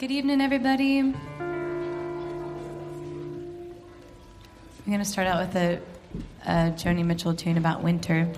Good evening, everybody. I'm going to start out with a, a Joni Mitchell tune about winter.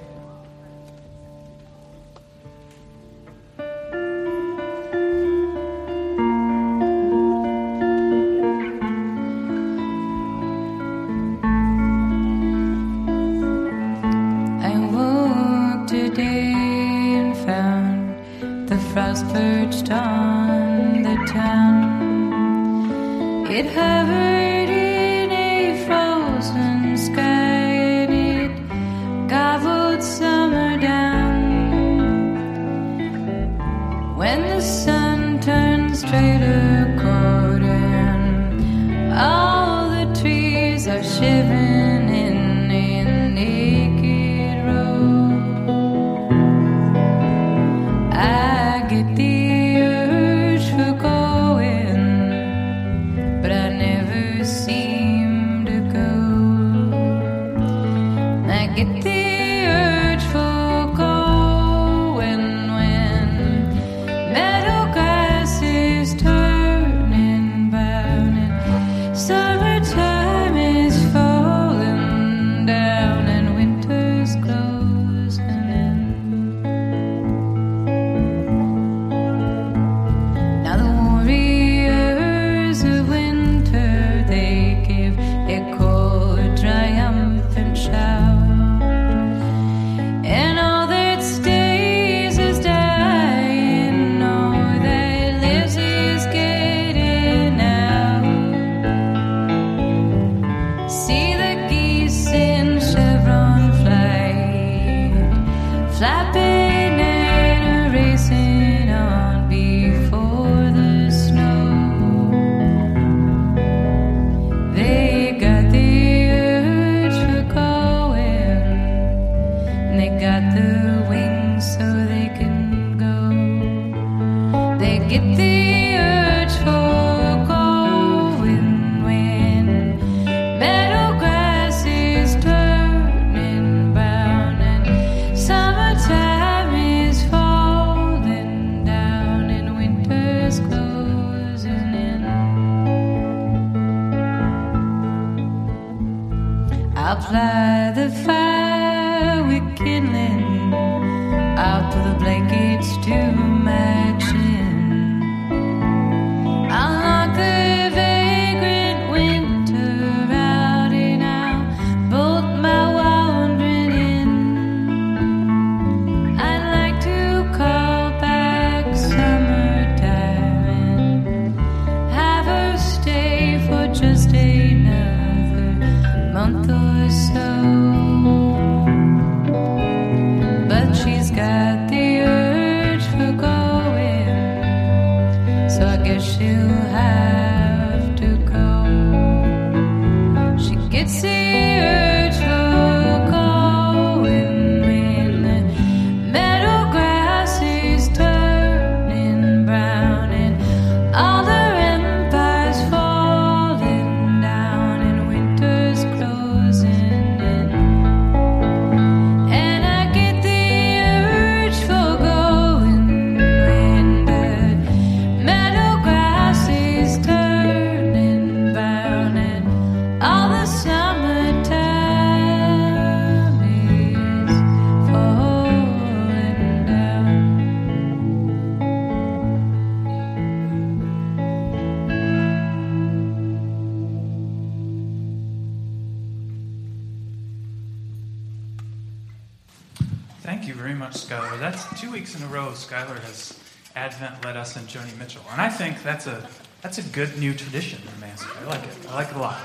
Thank you very much, Skylar. That's two weeks in a row Skylar has Advent led us in Joni Mitchell. And I think that's a that's a good new tradition in Emmaus I like it. I like it a lot.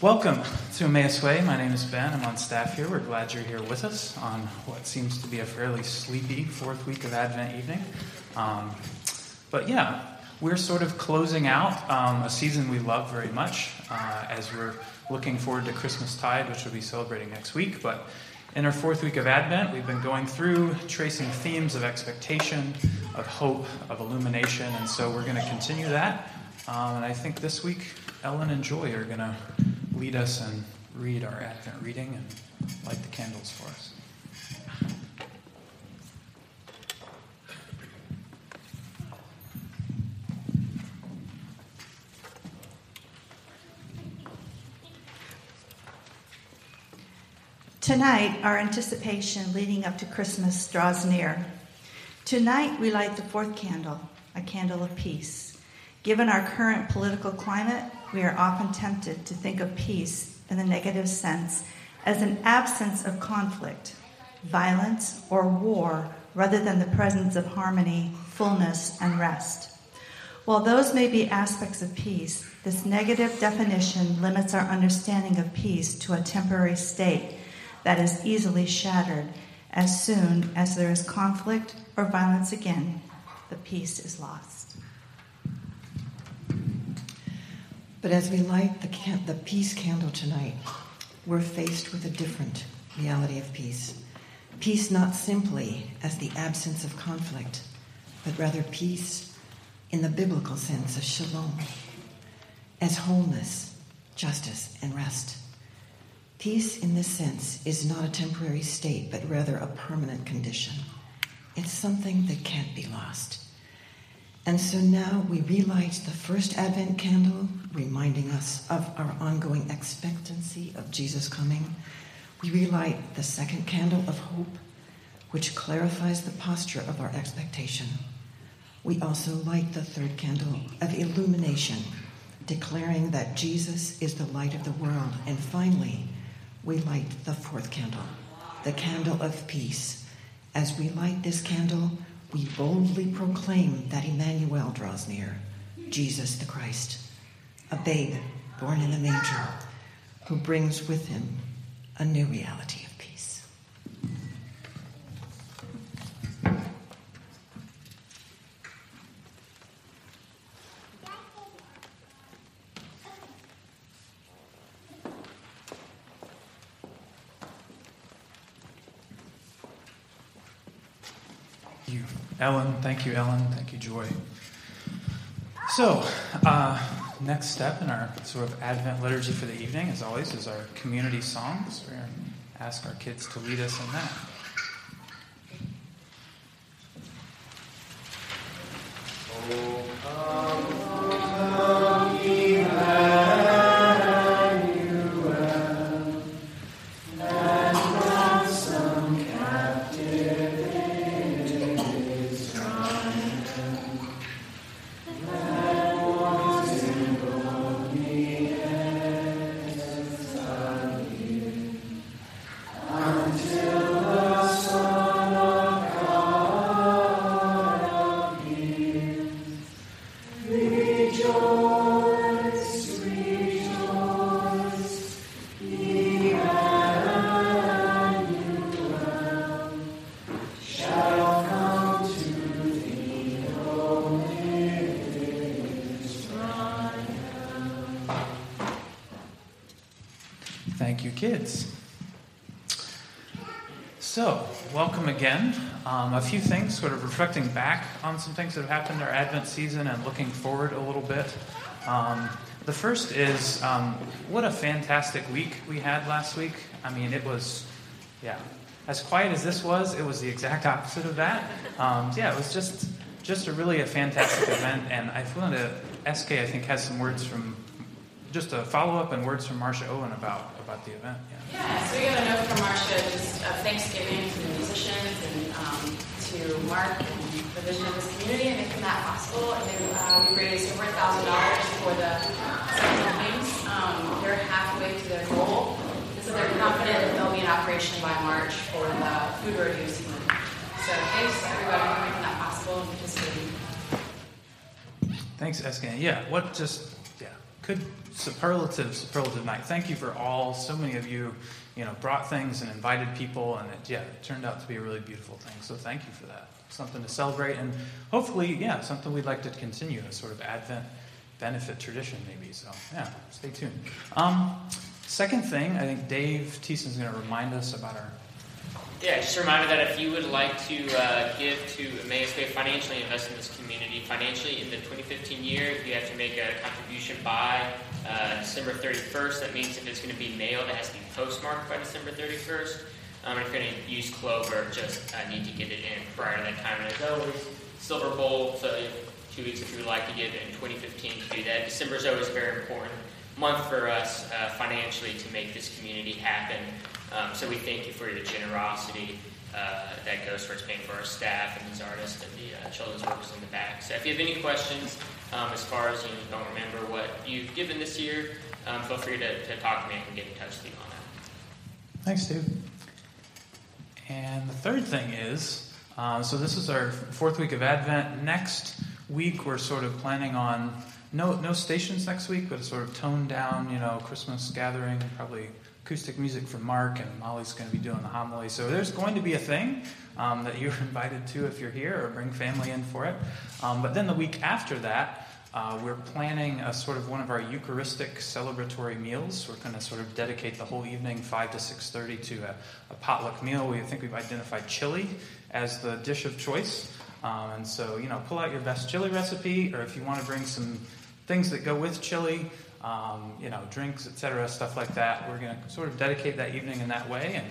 Welcome to Emmaus Way. My name is Ben. I'm on staff here. We're glad you're here with us on what seems to be a fairly sleepy fourth week of Advent evening. Um, but yeah, we're sort of closing out um, a season we love very much uh, as we're looking forward to Christmas Tide, which we'll be celebrating next week. But in our fourth week of Advent, we've been going through tracing themes of expectation, of hope, of illumination, and so we're going to continue that. Um, and I think this week, Ellen and Joy are going to lead us and read our Advent reading and light the candles for us. Tonight, our anticipation leading up to Christmas draws near. Tonight, we light the fourth candle, a candle of peace. Given our current political climate, we are often tempted to think of peace in the negative sense as an absence of conflict, violence, or war rather than the presence of harmony, fullness, and rest. While those may be aspects of peace, this negative definition limits our understanding of peace to a temporary state that is easily shattered as soon as there is conflict or violence again, the peace is lost. But as we light the, can- the peace candle tonight, we're faced with a different reality of peace. Peace not simply as the absence of conflict, but rather peace in the biblical sense of shalom, as wholeness, justice, and rest. Peace in this sense is not a temporary state, but rather a permanent condition. It's something that can't be lost. And so now we relight the first Advent candle, reminding us of our ongoing expectancy of Jesus coming. We relight the second candle of hope, which clarifies the posture of our expectation. We also light the third candle of illumination, declaring that Jesus is the light of the world. And finally, we light the fourth candle, the candle of peace. As we light this candle, we boldly proclaim that Emmanuel draws near, Jesus the Christ, a babe born in a manger, who brings with him a new reality Ellen. Thank you, Ellen. Thank you, Joy. So, uh, next step in our sort of Advent liturgy for the evening, as always, is our community songs. We're going to ask our kids to lead us in that. Thank you, kids. So, welcome again. Um, a few things, sort of reflecting back on some things that have happened our Advent season and looking forward a little bit. Um, the first is um, what a fantastic week we had last week. I mean, it was, yeah, as quiet as this was, it was the exact opposite of that. Um, yeah, it was just just a really a fantastic event, and I feel that SK I think has some words from just a follow up and words from Marcia Owen about about the event. Yeah. Yeah, so we got a note from Marcia just of Thanksgiving to the musicians and um, to Mark and the vision of this community and making that possible. And then uh, we raised over a thousand dollars for the Kings. Um, they're halfway to their goal, and so they're confident that they'll be in operation by March for the food rodeo season. So thanks everybody for making that possible and participating. Thanks, SK. Yeah, what just yeah, could superlative superlative night. Thank you for all. So many of you, you know, brought things and invited people, and it, yeah, it turned out to be a really beautiful thing. So thank you for that. Something to celebrate, and hopefully, yeah, something we'd like to continue a sort of Advent benefit tradition, maybe. So yeah, stay tuned. Um, second thing, I think Dave Thiessen's going to remind us about our Yeah, just a reminder that if you would like to uh, give to Emmaus financially, invest in this community financially in the 2015 year, you have to make a contribution by uh, December 31st. That means if it's going to be mailed, it has to be postmarked by December 31st. Um, if you're going to use Clover, just uh, need to get it in prior to that time. And as always, Silver Bowl, so two weeks if you would like to give in 2015 to do that. December is always very important month for us uh, financially to make this community happen. Um, so we thank you for your generosity uh, that goes towards paying for our staff and these artists and the uh, children's workers in the back. So if you have any questions um, as far as you don't remember what you've given this year, um, feel free to, to talk to me. Can get in touch with you on that. Thanks, Steve. And the third thing is uh, so this is our fourth week of Advent. Next week, we're sort of planning on no no stations next week, but a sort of toned down, you know, Christmas gathering, probably acoustic music from Mark, and Molly's going to be doing the homily. So there's going to be a thing um, that you're invited to if you're here, or bring family in for it. Um, but then the week after that, uh, we're planning a sort of one of our Eucharistic celebratory meals. We're going to sort of dedicate the whole evening, five to six thirty, to a, a, potluck meal. We think we've identified chili as the dish of choice, um, and so you know, pull out your best chili recipe, or if you want to bring some things that go with chili, um, you know, drinks, etc., stuff like that. We're going to sort of dedicate that evening in that way and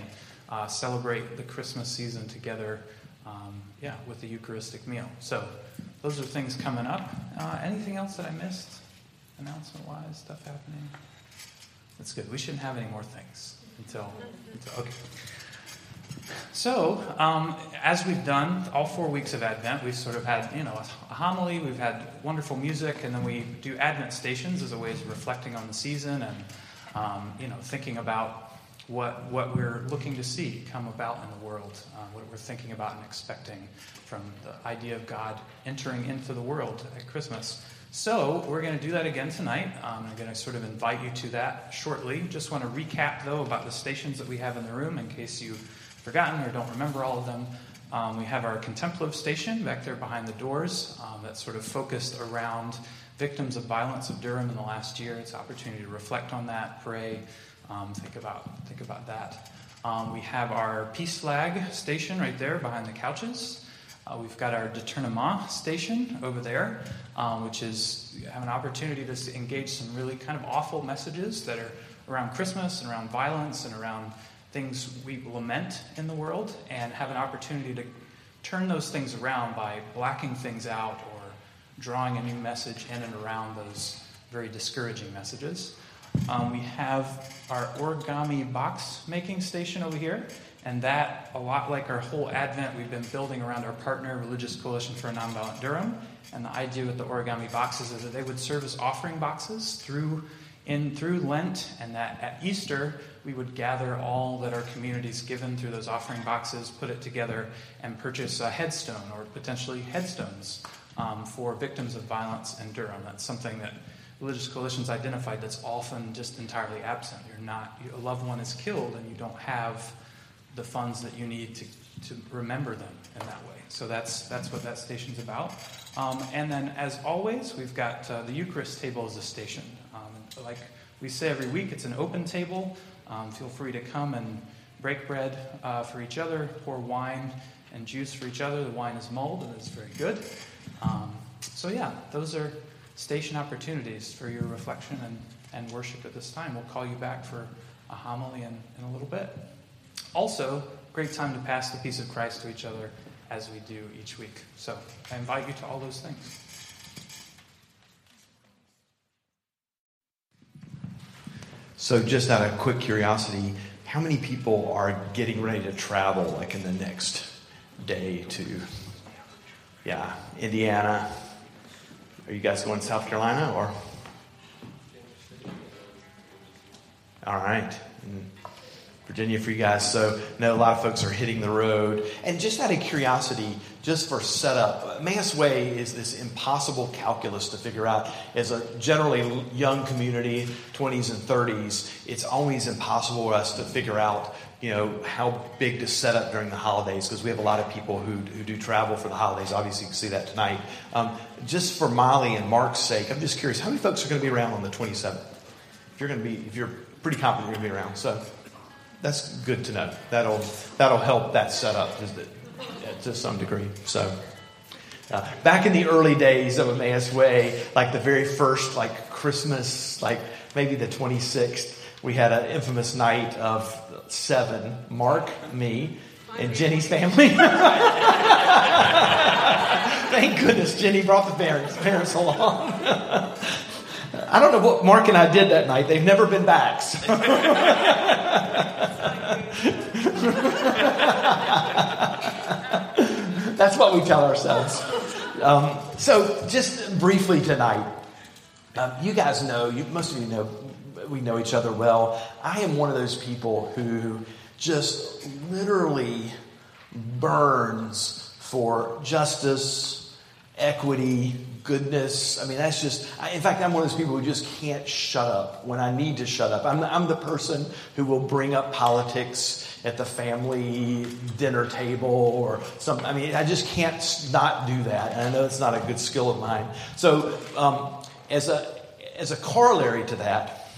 uh, celebrate the Christmas season together. Um, yeah, with the Eucharistic meal. So those are things coming up. Uh, anything else that I missed? Announcement wise, stuff happening? That's good. We shouldn't have any more things until, until okay. So, um, as we've done all four weeks of Advent, we've sort of had, you know, a homily, we've had wonderful music, and then we do Advent stations as a way of reflecting on the season and, um, you know, thinking about what, what we're looking to see come about in the world, uh, what we're thinking about and expecting from the idea of God entering into the world at Christmas. So, we're going to do that again tonight. Um, I'm going to sort of invite you to that shortly. Just want to recap, though, about the stations that we have in the room in case you've forgotten or don't remember all of them. Um, we have our contemplative station back there behind the doors um, that's sort of focused around victims of violence of Durham in the last year. It's an opportunity to reflect on that, pray, um, think about think about that. Um, we have our peace flag station right there behind the couches. Uh, we've got our Détournement station over there, um, which is have an opportunity to engage some really kind of awful messages that are around Christmas and around violence and around things we lament in the world, and have an opportunity to turn those things around by blacking things out or drawing a new message in and around those very discouraging messages. Um, we have our origami box making station over here, and that, a lot like our whole Advent, we've been building around our partner, Religious Coalition for Nonviolent Durham. And the idea with the origami boxes is that they would serve as offering boxes through in through Lent, and that at Easter we would gather all that our communities given through those offering boxes, put it together, and purchase a headstone or potentially headstones um, for victims of violence in Durham. That's something that religious coalitions identified that's often just entirely absent. You're not, a loved one is killed and you don't have the funds that you need to, to remember them in that way. So that's, that's what that station's about. Um, and then, as always, we've got uh, the Eucharist table as a station. Um, like we say every week, it's an open table. Um, feel free to come and break bread uh, for each other, pour wine and juice for each other. The wine is mulled and it's very good. Um, so, yeah, those are station opportunities for your reflection and, and worship at this time. We'll call you back for a homily in, in a little bit. Also, great time to pass the peace of Christ to each other as we do each week. So I invite you to all those things. So, just out of quick curiosity, how many people are getting ready to travel like in the next day to, yeah, Indiana, are you guys going to South Carolina or? All right. Mm. Virginia for you guys. So I know a lot of folks are hitting the road. And just out of curiosity, just for setup, Emmaus Way is this impossible calculus to figure out. As a generally young community, 20s and 30s, it's always impossible for us to figure out you know, how big to set up during the holidays because we have a lot of people who, who do travel for the holidays. Obviously, you can see that tonight. Um, just for Molly and Mark's sake, I'm just curious, how many folks are going to be around on the 27th? If you're going to be, if you're pretty confident you're going to be around, so that's good to know. That'll that'll help that setup to some degree. So. Uh, back in the early days of Emmaus Way, like the very first, like Christmas, like maybe the 26th, we had an infamous night of seven. Mark, me, and Jenny's family. Thank goodness Jenny brought the parents, parents along. I don't know what Mark and I did that night. They've never been back. so. That's what we tell ourselves. Um, so, just briefly tonight, um, you guys know, you, most of you know, we know each other well. I am one of those people who just literally burns for justice, equity, goodness. I mean, that's just, I, in fact, I'm one of those people who just can't shut up when I need to shut up. I'm, I'm the person who will bring up politics at the family dinner table or some, I mean, I just can't not do that. And I know it's not a good skill of mine. So, um, as a, as a corollary to that,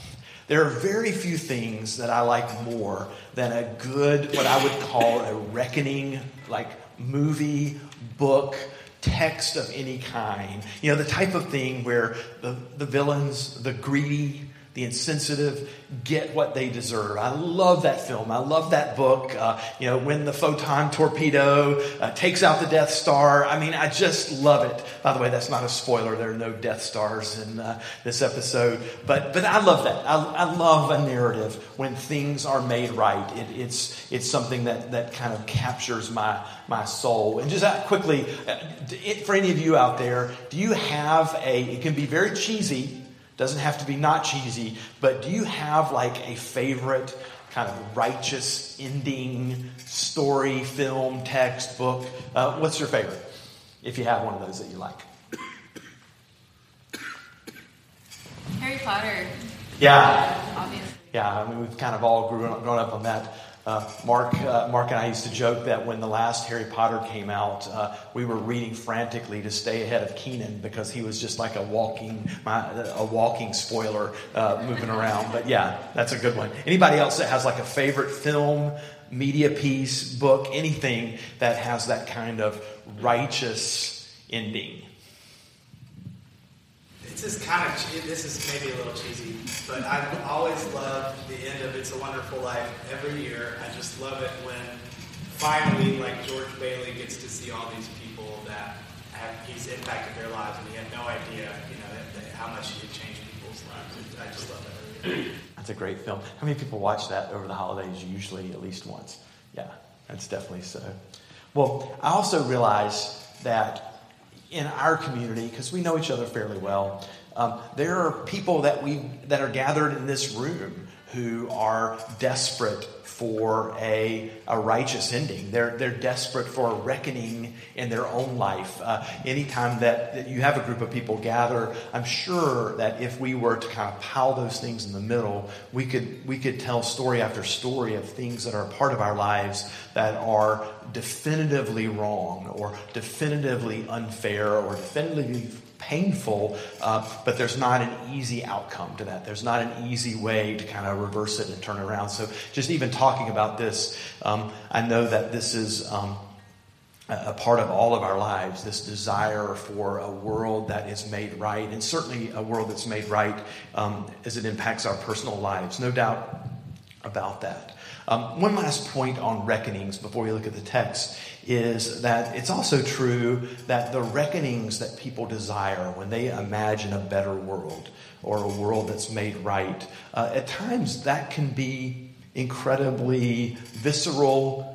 there are very few things that I like more than a good, what I would call a reckoning, like movie, book, text of any kind. You know, the type of thing where the, the villains, the greedy, the insensitive get what they deserve. I love that film. I love that book. Uh, you know, when the photon torpedo uh, takes out the Death Star. I mean, I just love it. By the way, that's not a spoiler. There are no Death Stars in uh, this episode, but but I love that. I, I love a narrative when things are made right. It, it's it's something that that kind of captures my my soul. And just uh, quickly, uh, for any of you out there, do you have a? It can be very cheesy doesn't have to be not cheesy, but do you have like a favorite kind of righteous ending story, film, text, book? Uh, what's your favorite? If you have one of those that you like. Harry Potter, Yeah. obviously. Yeah, I mean, we've kind of all grown up, grown up on that. Uh, Mark, uh, Mark and I used to joke that when the last Harry Potter came out, uh, we were reading frantically to stay ahead of Keenan because he was just like a walking, a walking spoiler uh, moving around. But yeah, that's a good one. Anybody else that has like a favorite film, media piece, book, anything that has that kind of righteous ending? It's just kind of, this is maybe a little cheesy, but I've always loved the end of It's a Wonderful Life every year. I just love it when finally, like, George Bailey gets to see all these people that have, he's impacted their lives and he had no idea, you know, that, that how much he had changed people's lives. I just love that every year. That's a great film. How many people watch that over the holidays? Usually at least once. Yeah, that's definitely so. Well, I also realize that in our community, because we know each other fairly well, um, there are people that we that are gathered in this room who are desperate for a, a righteous ending. They're, they're desperate for a reckoning in their own life. Uh, anytime that, that you have a group of people gather, I'm sure that if we were to kind of pile those things in the middle, we could, we could tell story after story of things that are part of our lives that are definitively wrong or definitively unfair or definitively painful, uh, but there's not an easy outcome to that. There's not an easy way to kind of reverse it and turn it around. So, just even talking about this, um, I know that this is. Um, a part of all of our lives, this desire for a world that is made right, and certainly a world that's made right um, as it impacts our personal lives. No doubt about that. Um, one last point on reckonings before we look at the text is that it's also true that the reckonings that people desire when they imagine a better world or a world that's made right, uh, at times that can be incredibly visceral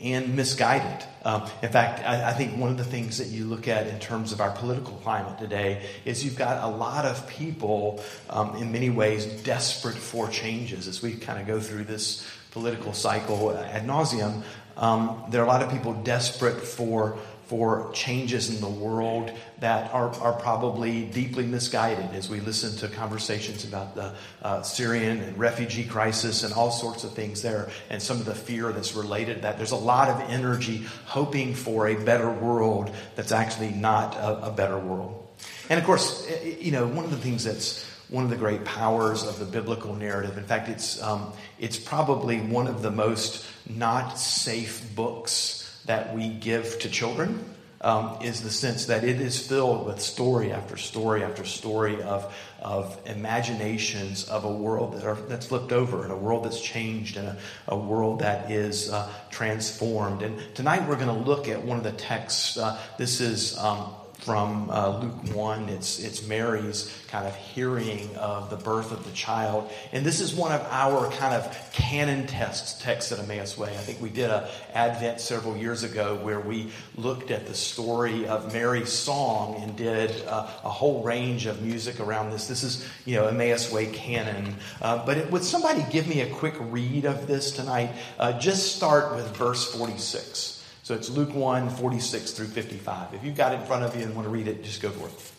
and misguided. Um, in fact, I, I think one of the things that you look at in terms of our political climate today is you've got a lot of people, um, in many ways, desperate for changes as we kind of go through this political cycle ad nauseum. Um, there are a lot of people desperate for for changes in the world that are, are probably deeply misguided as we listen to conversations about the uh, Syrian and refugee crisis and all sorts of things there and some of the fear that's related to that. There's a lot of energy hoping for a better world that's actually not a, a better world. And of course, you know, one of the things that's one of the great powers of the biblical narrative. In fact, it's, um, it's probably one of the most not safe books that we give to children. Um, is the sense that it is filled with story after story after story of, of imaginations of a world that are, that's flipped over and a world that's changed and a, a world that is uh, transformed. And tonight we're going to look at one of the texts. Uh, this is um, from uh, Luke 1. It's, it's Mary's kind of hearing of the birth of the child. And this is one of our kind of canon tests, texts at Emmaus Way. I think we did a Advent several years ago where we looked at the story of Mary's song and did uh, a whole range of music around this. This is, you know, Emmaus Way canon. Uh, but it, would somebody give me a quick read of this tonight? Uh, just start with verse 46. So it's Luke 1, 46 through 55. If you've got it in front of you and want to read it, just go for it.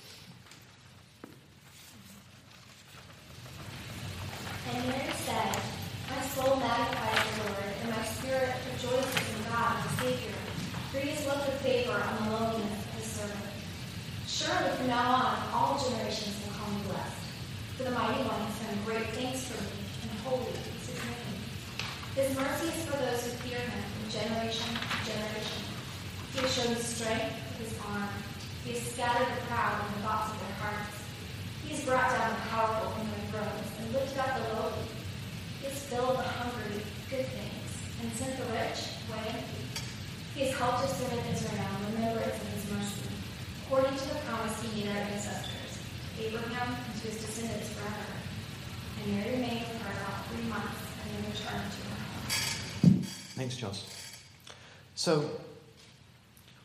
And Mary said, My soul magnifies the Lord, and my spirit rejoices in God, the Savior, for he has looked with favor on the lowliness of his servant. Surely from now on, all generations will call me blessed. For the Mighty One has done great things for me, and holy is his name. His mercy is for those who fear him generation to generation. He has shown the strength of his arm. He has scattered the proud in the thoughts of their hearts. He has brought down the powerful from their thrones and lifted up the lowly. He has filled the hungry with good things and sent the rich away empty. He has helped his servant Israel in remembrance of his mercy, according to the promise he made our ancestors, Abraham and to his descendants forever. And Mary remained her about three months and then returned to her home. Thanks, Joseph. So,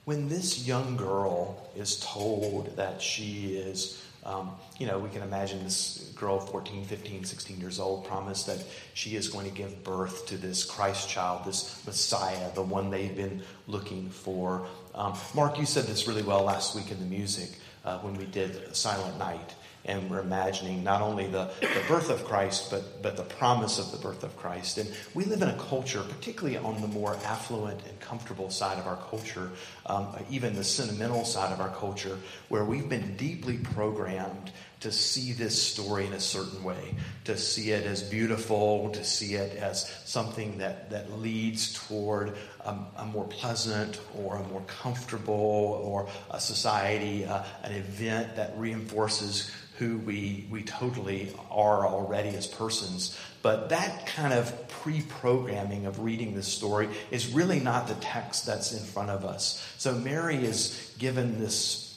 when this young girl is told that she is, um, you know, we can imagine this girl, 14, 15, 16 years old, promised that she is going to give birth to this Christ child, this Messiah, the one they've been looking for. Um, Mark, you said this really well last week in the music uh, when we did Silent Night and we're imagining not only the, the birth of Christ, but, but the promise of the birth of Christ. And we live in a culture, particularly on the more affluent and comfortable side of our culture, um, even the sentimental side of our culture, where we've been deeply programmed to see this story in a certain way, to see it as beautiful, to see it as something that, that leads toward a, a more pleasant or a more comfortable or a society, uh, an event that reinforces who we, we totally are already as persons. But that kind of pre programming of reading this story is really not the text that's in front of us. So Mary is given this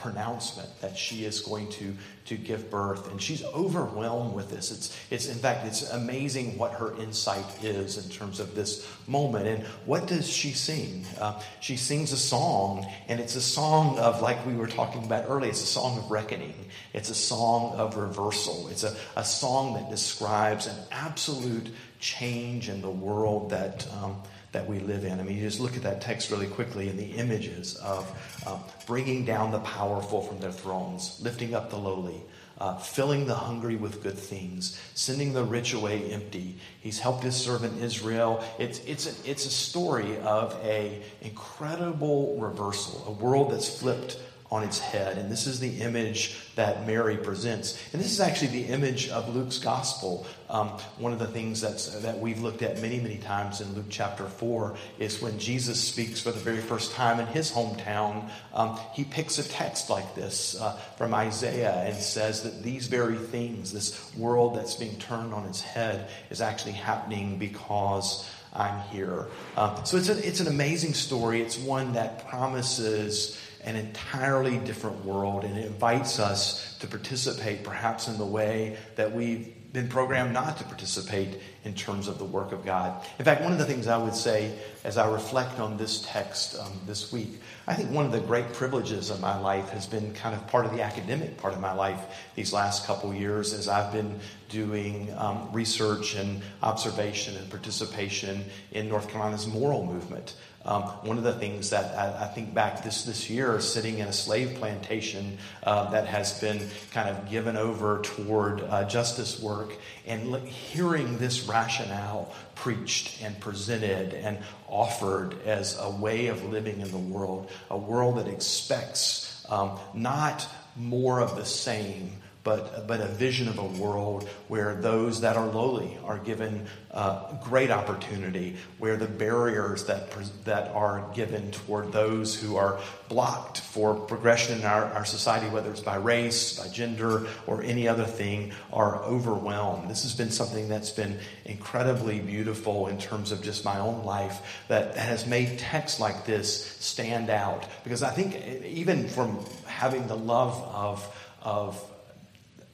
pronouncement that she is going to, to give birth. And she's overwhelmed with this. It's, it's in fact it's amazing what her insight is in terms of this moment. And what does she sing? Uh, she sings a song and it's a song of like we were talking about earlier it's a song of reckoning. It's a song of reversal. It's a, a song that describes an absolute change in the world that um, that we live in. I mean, you just look at that text really quickly and the images of uh, bringing down the powerful from their thrones, lifting up the lowly, uh, filling the hungry with good things, sending the rich away empty. He's helped his servant Israel. It's, it's, a, it's a story of a incredible reversal, a world that's flipped on its head. And this is the image that Mary presents. And this is actually the image of Luke's gospel. Um, one of the things that's, that we've looked at many, many times in Luke chapter 4 is when Jesus speaks for the very first time in his hometown, um, he picks a text like this uh, from Isaiah and says that these very things, this world that's being turned on its head, is actually happening because. I'm here. Um, so it's, a, it's an amazing story. It's one that promises an entirely different world, and it invites us to participate perhaps in the way that we've been programmed not to participate in terms of the work of God. In fact, one of the things I would say as I reflect on this text um, this week, I think one of the great privileges of my life has been kind of part of the academic part of my life these last couple years as I've been doing um, research and observation and participation in North Carolina's moral movement. Um, one of the things that I, I, think back this, this year, sitting in a slave plantation uh, that has been kind of given over toward uh, justice work, and hearing this rationale preached and presented and offered as a way of living in the world, a world that expects um, not more of the same, but, but a vision of a world where those that are lowly are given uh, great opportunity, where the barriers that, that are given toward those who are blocked for progression in our, our society, whether it's by race, by gender, or any other thing, are overwhelmed. This has been something that's been incredibly beautiful in terms of just my own life that has made texts like this stand out. Because I think even from having the love of, of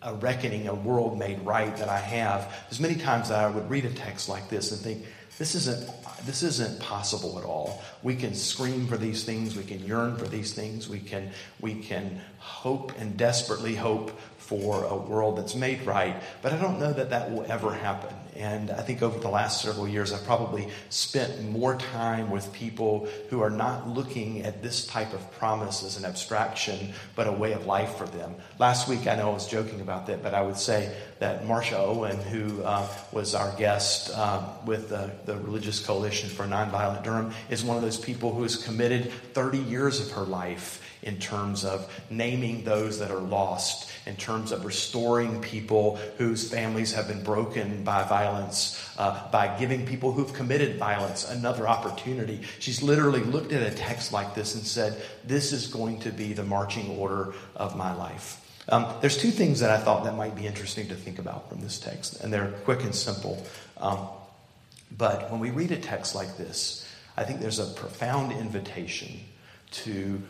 a reckoning, a world made right that I have, there's many times that I would read a text like this and think, this isn't this isn't possible at all. We can scream for these things, we can yearn for these things, we can we can hope and desperately hope for a world that's made right, but I don't know that that will ever happen. And I think over the last several years, I've probably spent more time with people who are not looking at this type of promise as an abstraction, but a way of life for them. Last week, I know I was joking about that, but I would say that Marcia Owen, who uh, was our guest uh, with the, the Religious Coalition for Nonviolent Durham, is one of those people who has committed 30 years of her life in terms of naming those that are lost, in terms of restoring people whose families have been broken by violence, uh, by giving people who've committed violence another opportunity. She's literally looked at a text like this and said, This is going to be the marching order of my life. Um, there's two things that I thought that might be interesting to think about from this text, and they're quick and simple. Um, but when we read a text like this, I think there's a profound invitation to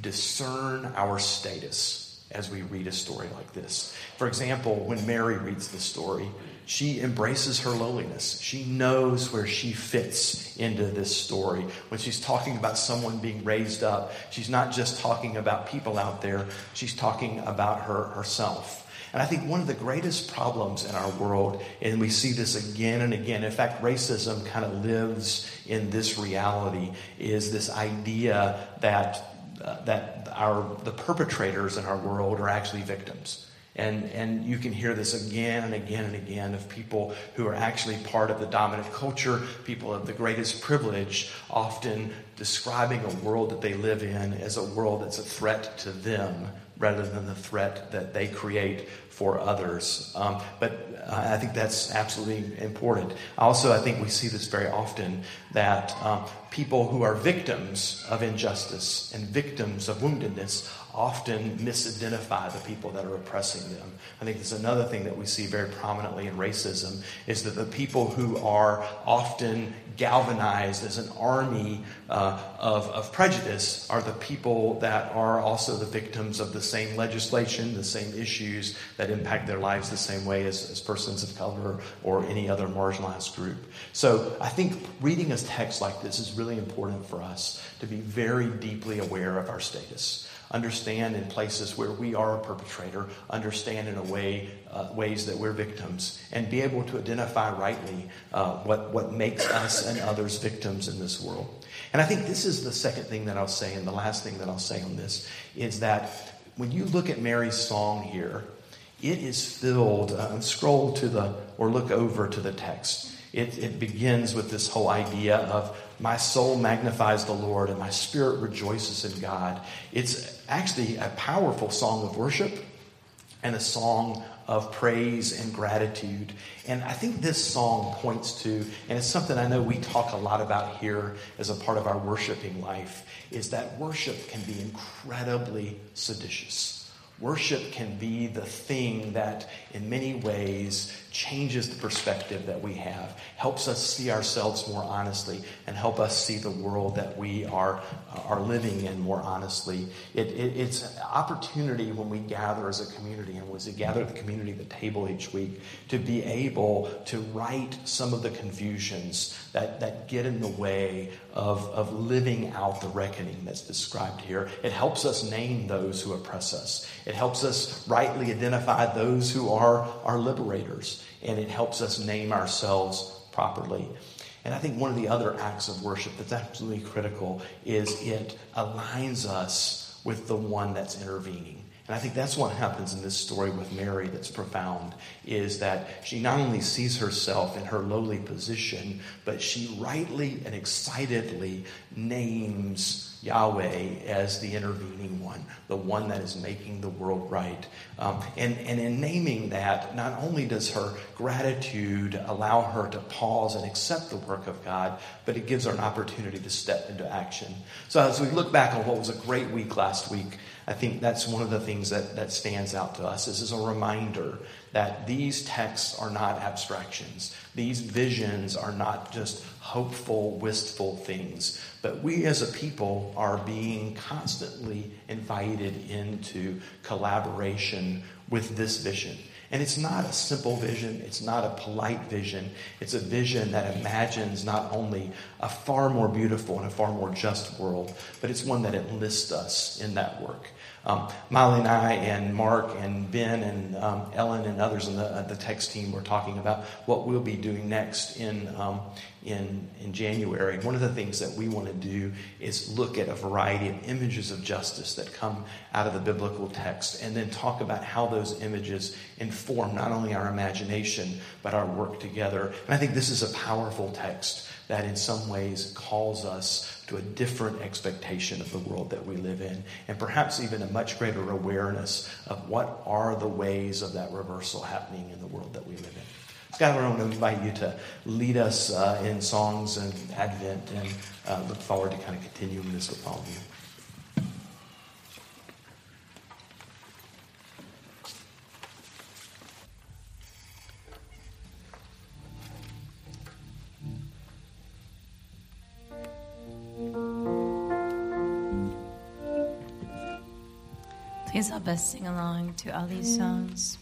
discern our status as we read a story like this. For example, when Mary reads the story, she embraces her lowliness. She knows where she fits into this story. When she's talking about someone being raised up, she's not just talking about people out there, she's talking about her herself. And I think one of the greatest problems in our world, and we see this again and again, in fact, racism kind of lives in this reality, is this idea that uh, that our the perpetrators in our world are actually victims. And, and you can hear this again and again and again of people who are actually part of the dominant culture, people of the greatest privilege, often describing a world that they live in as a world that's a threat to them rather than the threat that they create for others. Um, but I think that's absolutely important. Also, I think we see this very often that um, people who are victims of injustice and victims of woundedness often misidentify the people that are oppressing them. I think that's another thing that we see very prominently in racism is that the people who are often galvanized as an army uh, of, of prejudice are the people that are also the victims of the same legislation, the same issues that impact their lives the same way as, as persons of color or any other marginalized group. So I think reading a text like this is really important for us to be very deeply aware of our status understand in places where we are a perpetrator, understand in a way uh, ways that we're victims, and be able to identify rightly uh, what what makes us and others victims in this world. And I think this is the second thing that I'll say, and the last thing that I'll say on this is that when you look at Mary's song here, it is filled. Uh, scroll to the or look over to the text. It, it begins with this whole idea of my soul magnifies the Lord and my spirit rejoices in God. It's actually a powerful song of worship and a song of praise and gratitude. And I think this song points to, and it's something I know we talk a lot about here as a part of our worshiping life, is that worship can be incredibly seditious. Worship can be the thing that, in many ways, changes the perspective that we have, helps us see ourselves more honestly, and help us see the world that we are, uh, are living in more honestly. It, it, it's an opportunity when we gather as a community, and as we gather the community at the table each week, to be able to right some of the confusions that, that get in the way of, of living out the reckoning that's described here. It helps us name those who oppress us. It helps us rightly identify those who are our liberators, and it helps us name ourselves properly. And I think one of the other acts of worship that's absolutely critical is it aligns us with the one that's intervening. And I think that's what happens in this story with Mary that's profound is that she not only sees herself in her lowly position, but she rightly and excitedly names Yahweh as the intervening one, the one that is making the world right. Um, and, and in naming that, not only does her gratitude allow her to pause and accept the work of God, but it gives her an opportunity to step into action. So as we look back on what was a great week last week, I think that's one of the things that, that stands out to us. This is a reminder that these texts are not abstractions. These visions are not just hopeful, wistful things. But we as a people are being constantly invited into collaboration with this vision. And it's not a simple vision, it's not a polite vision. It's a vision that imagines not only a far more beautiful and a far more just world, but it's one that enlists us in that work. Um, Molly and I, and Mark, and Ben, and um, Ellen, and others in the, uh, the text team were talking about what we'll be doing next in, um, in, in January. One of the things that we want to do is look at a variety of images of justice that come out of the biblical text and then talk about how those images inform not only our imagination, but our work together. And I think this is a powerful text that in some ways calls us to a different expectation of the world that we live in, and perhaps even a much greater awareness of what are the ways of that reversal happening in the world that we live in. Skylar, I want to invite you to lead us uh, in songs and Advent, and uh, look forward to kind of continuing this with all of you. Please help us sing along to all these songs.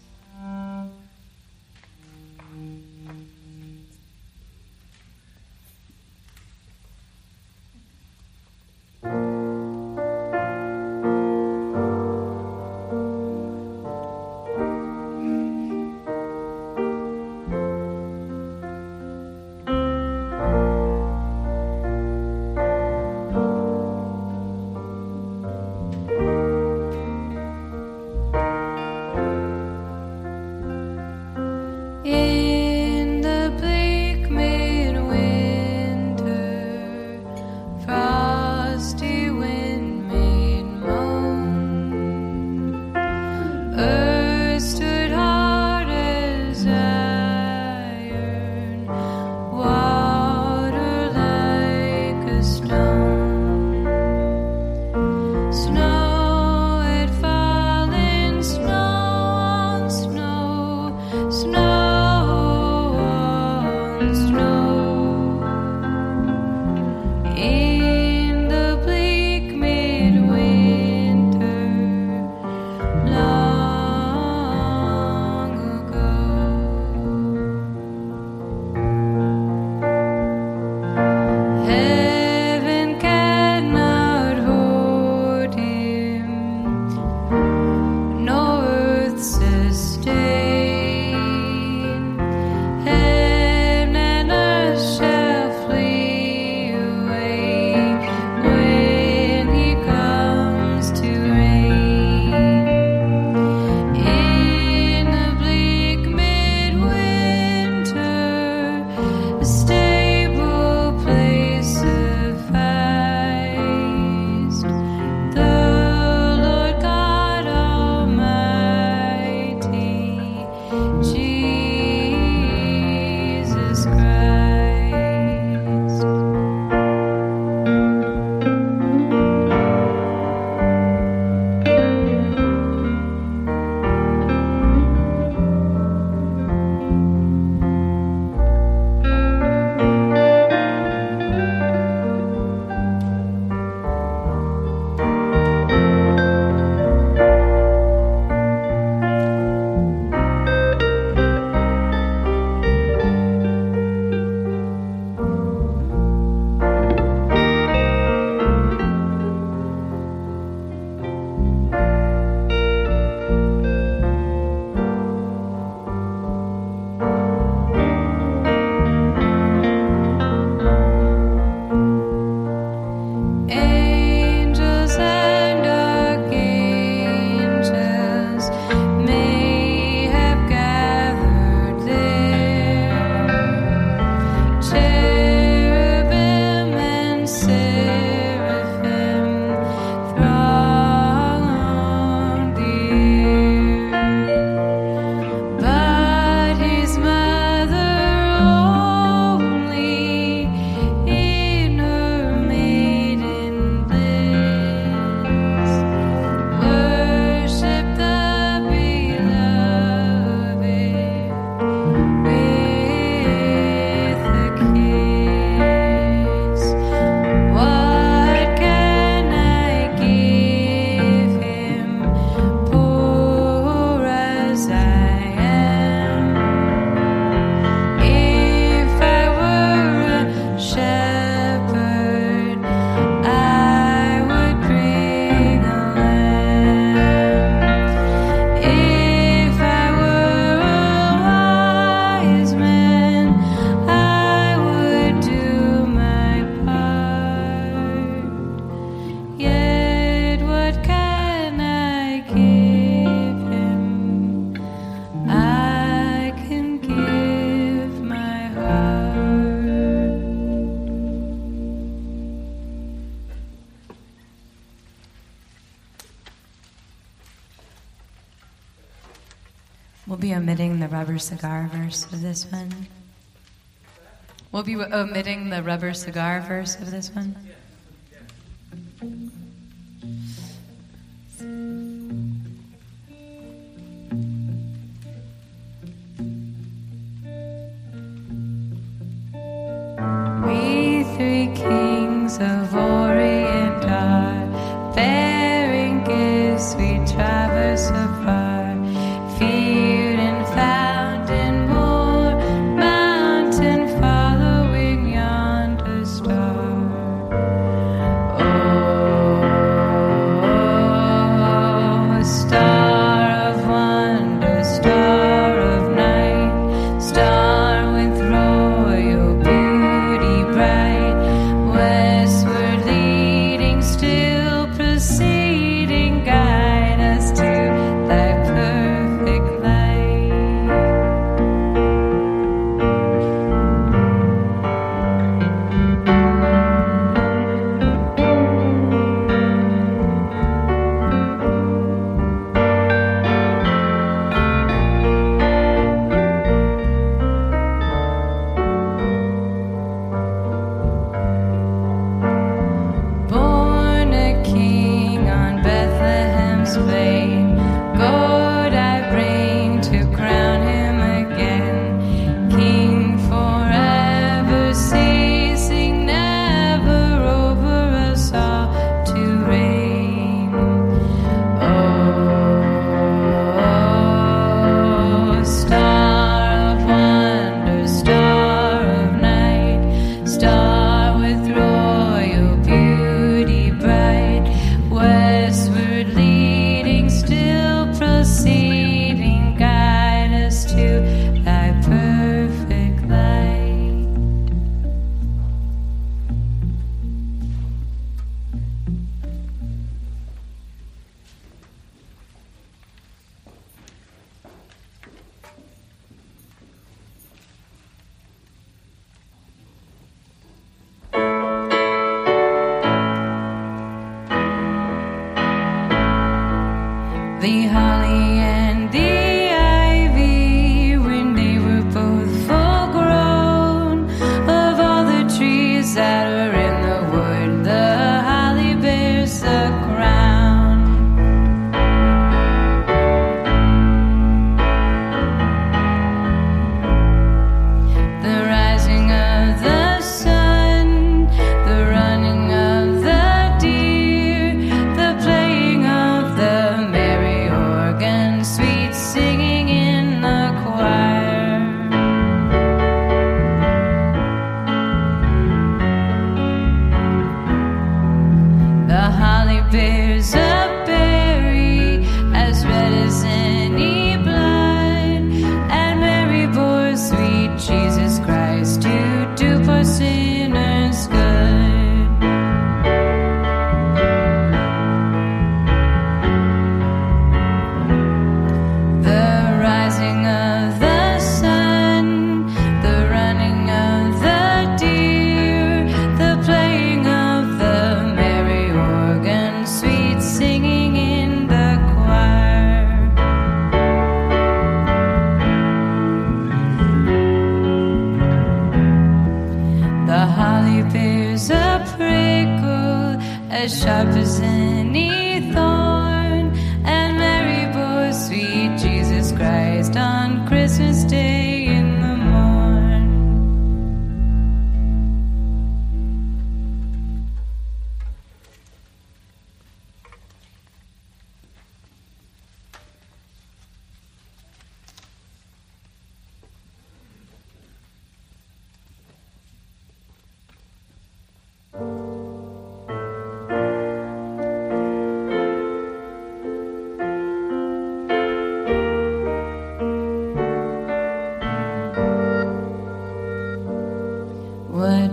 Omitting the rubber cigar verse of this one.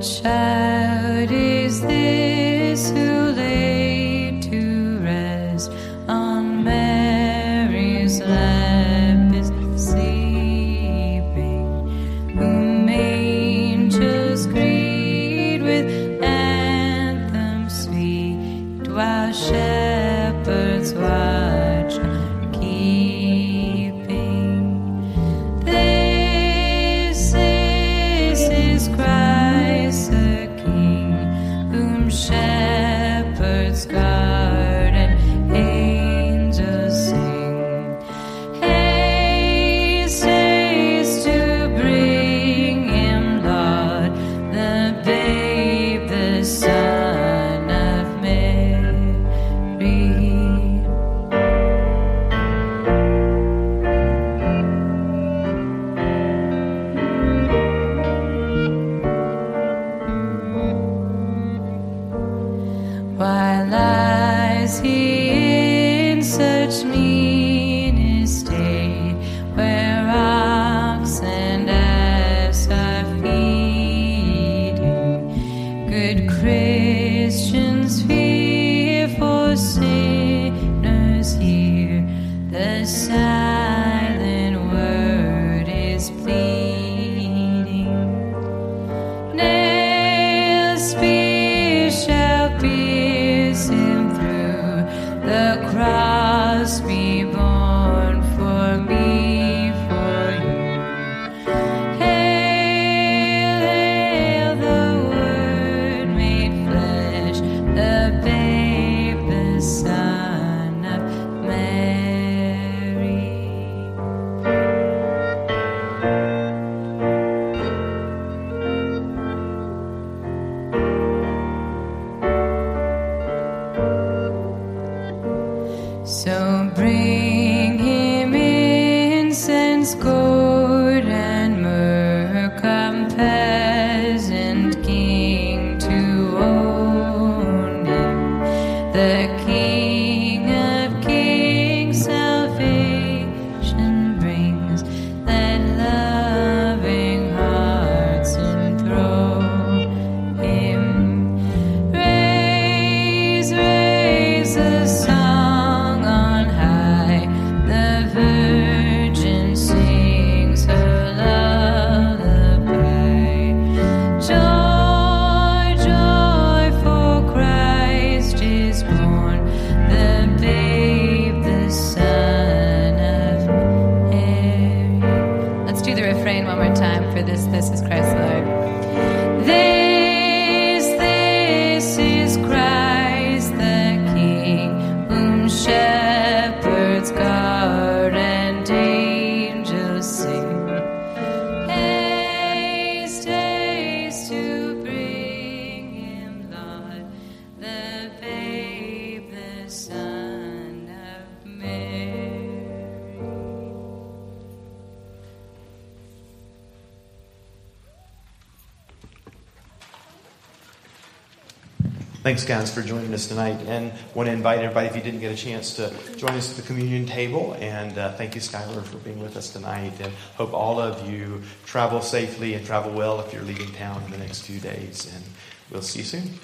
What search me. Thanks, guys, for joining us tonight. And want to invite everybody, if you didn't get a chance, to join us at the communion table. And uh, thank you, Skylar, for being with us tonight. And hope all of you travel safely and travel well if you're leaving town in the next few days. And we'll see you soon.